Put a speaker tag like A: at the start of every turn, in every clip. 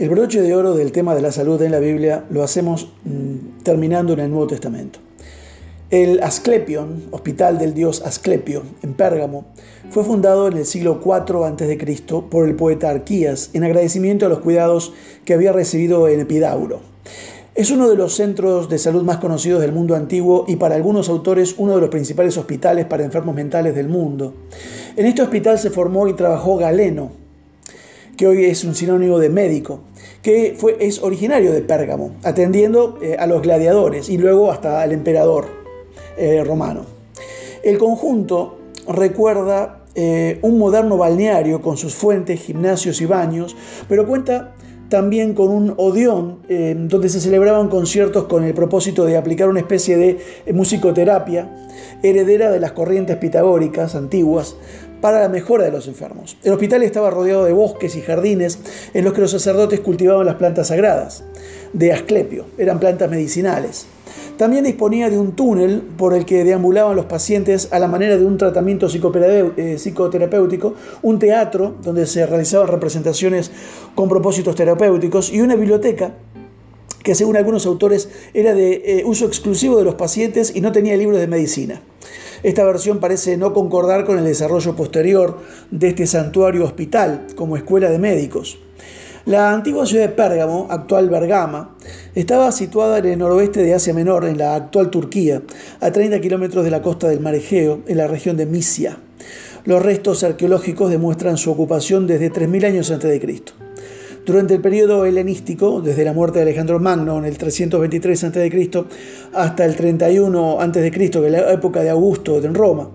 A: El broche de oro del tema de la salud en la Biblia lo hacemos mm, terminando en el Nuevo Testamento. El Asclepion, hospital del dios Asclepio, en Pérgamo, fue fundado en el siglo IV a.C. por el poeta Arquías en agradecimiento a los cuidados que había recibido en Epidauro. Es uno de los centros de salud más conocidos del mundo antiguo y para algunos autores uno de los principales hospitales para enfermos mentales del mundo. En este hospital se formó y trabajó Galeno, que hoy es un sinónimo de médico, que fue, es originario de Pérgamo, atendiendo eh, a los gladiadores y luego hasta al emperador eh, romano. El conjunto recuerda eh, un moderno balneario con sus fuentes, gimnasios y baños, pero cuenta también con un odión donde se celebraban conciertos con el propósito de aplicar una especie de musicoterapia heredera de las corrientes pitagóricas antiguas para la mejora de los enfermos. El hospital estaba rodeado de bosques y jardines en los que los sacerdotes cultivaban las plantas sagradas, de Asclepio, eran plantas medicinales. También disponía de un túnel por el que deambulaban los pacientes a la manera de un tratamiento eh, psicoterapéutico, un teatro donde se realizaban representaciones con propósitos terapéuticos y una biblioteca que según algunos autores era de eh, uso exclusivo de los pacientes y no tenía libros de medicina. Esta versión parece no concordar con el desarrollo posterior de este santuario hospital como escuela de médicos. La antigua ciudad de Pérgamo, actual Bergama, estaba situada en el noroeste de Asia Menor, en la actual Turquía, a 30 kilómetros de la costa del mar Egeo, en la región de Misia. Los restos arqueológicos demuestran su ocupación desde 3.000 años antes de Cristo. Durante el periodo helenístico, desde la muerte de Alejandro Magno en el 323 a.C. hasta el 31 a.C., que es la época de Augusto en Roma,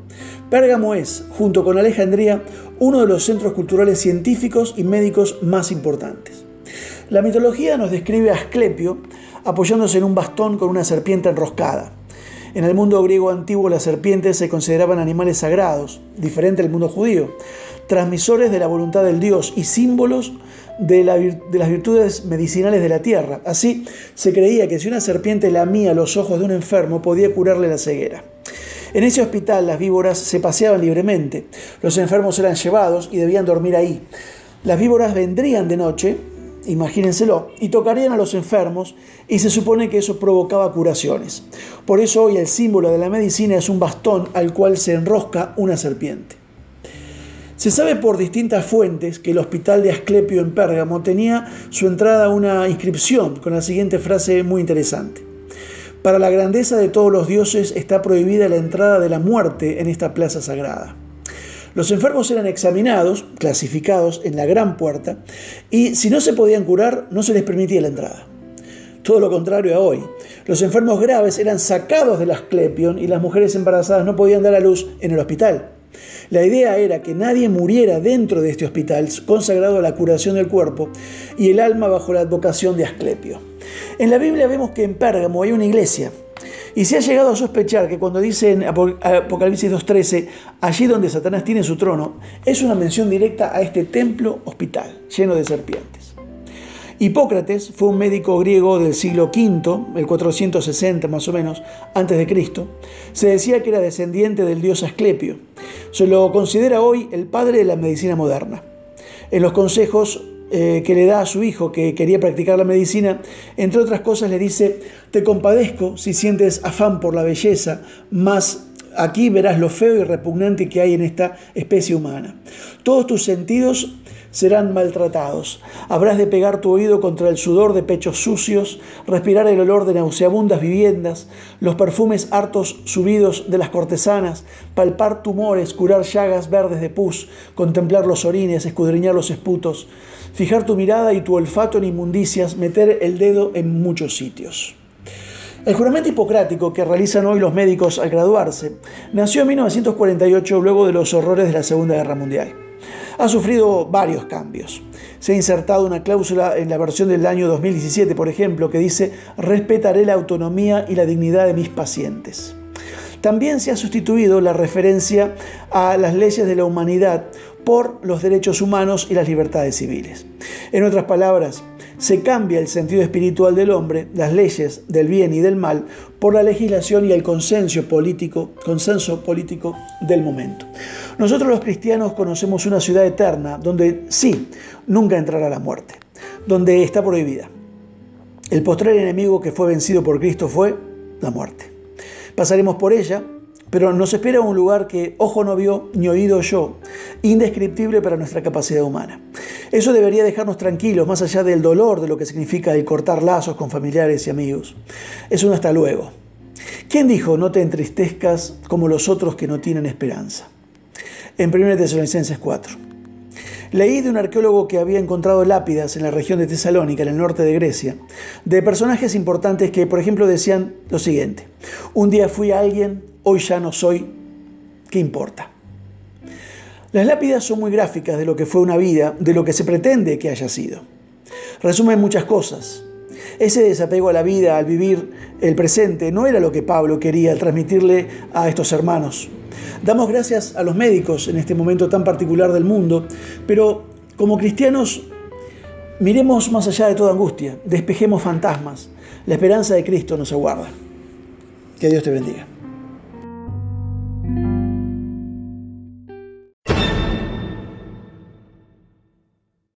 A: Pérgamo es, junto con Alejandría, uno de los centros culturales científicos y médicos más importantes. La mitología nos describe a Asclepio apoyándose en un bastón con una serpiente enroscada. En el mundo griego antiguo las serpientes se consideraban animales sagrados, diferente al mundo judío, transmisores de la voluntad del Dios y símbolos de, las virtudes medicinales de la tierra. Así, se creía que si una serpiente lamía los ojos de un enfermo podía curarle la ceguera. En ese hospital las víboras se paseaban libremente, los enfermos eran llevados y debían dormir ahí. Las víboras vendrían de noche, imagínenselo, y tocarían a los enfermos y se supone que eso provocaba curaciones. Por eso hoy el símbolo de la medicina es un bastón al cual se enrosca una serpiente. Se sabe por distintas fuentes que el hospital de Asclepio en Pérgamo tenía su entrada una inscripción con la siguiente frase muy interesante. Para la grandeza de todos los dioses está prohibida la entrada de la muerte en esta plaza sagrada. Los enfermos eran examinados, clasificados en la gran puerta, y si no se podían curar, no se les permitía la entrada. Todo lo contrario a hoy. Los enfermos graves eran sacados del Asclepion y las mujeres embarazadas no podían dar a luz en el hospital. La idea era que nadie muriera dentro de este hospital consagrado a la curación del cuerpo y el alma bajo la advocación de Asclepio. En la Biblia vemos que en Pérgamo hay una iglesia y se ha llegado a sospechar que cuando dice en Apocalipsis 2.13, allí donde Satanás tiene su trono, es una mención directa a este templo hospital lleno de serpientes. Hipócrates fue un médico griego del siglo V, el 460 más o menos, antes de Cristo. Se decía que era descendiente del dios Asclepio. Se lo considera hoy el padre de la medicina moderna. En los consejos eh, que le da a su hijo que quería practicar la medicina, entre otras cosas le dice, te compadezco si sientes afán por la belleza, más aquí verás lo feo y repugnante que hay en esta especie humana. Todos tus sentidos serán maltratados. Habrás de pegar tu oído contra el sudor de pechos sucios, respirar el olor de nauseabundas viviendas, los perfumes hartos subidos de las cortesanas, palpar tumores, curar llagas verdes de pus, contemplar los orines, escudriñar los esputos, fijar tu mirada y tu olfato en inmundicias, meter el dedo en muchos sitios. El juramento hipocrático que realizan hoy los médicos al graduarse nació en 1948 luego de los horrores de la Segunda Guerra Mundial ha sufrido varios cambios. Se ha insertado una cláusula en la versión del año 2017, por ejemplo, que dice respetaré la autonomía y la dignidad de mis pacientes. También se ha sustituido la referencia a las leyes de la humanidad por los derechos humanos y las libertades civiles. En otras palabras, se cambia el sentido espiritual del hombre, las leyes del bien y del mal, por la legislación y el consenso político, del momento. Nosotros los cristianos conocemos una ciudad eterna donde sí, nunca entrará la muerte. donde está prohibida. El postrer enemigo que fue vencido por Cristo fue la muerte. Pasaremos por ella, pero nos espera un lugar que ojo no vio ni oído yo, indescriptible para nuestra capacidad humana. Eso debería dejarnos tranquilos, más allá del dolor de lo que significa el cortar lazos con familiares y amigos. Es un hasta luego. ¿Quién dijo no te entristezcas como los otros que no tienen esperanza? En 1 Tesalonicenses 4. Leí de un arqueólogo que había encontrado lápidas en la región de Tesalónica, en el norte de Grecia, de personajes importantes que, por ejemplo, decían lo siguiente, un día fui alguien, hoy ya no soy, ¿qué importa? Las lápidas son muy gráficas de lo que fue una vida, de lo que se pretende que haya sido. Resumen muchas cosas. Ese desapego a la vida, al vivir el presente, no era lo que Pablo quería transmitirle a estos hermanos. Damos gracias a los médicos en este momento tan particular del mundo, pero como cristianos miremos más allá de toda angustia, despejemos fantasmas. La esperanza de Cristo nos aguarda. Que Dios te bendiga.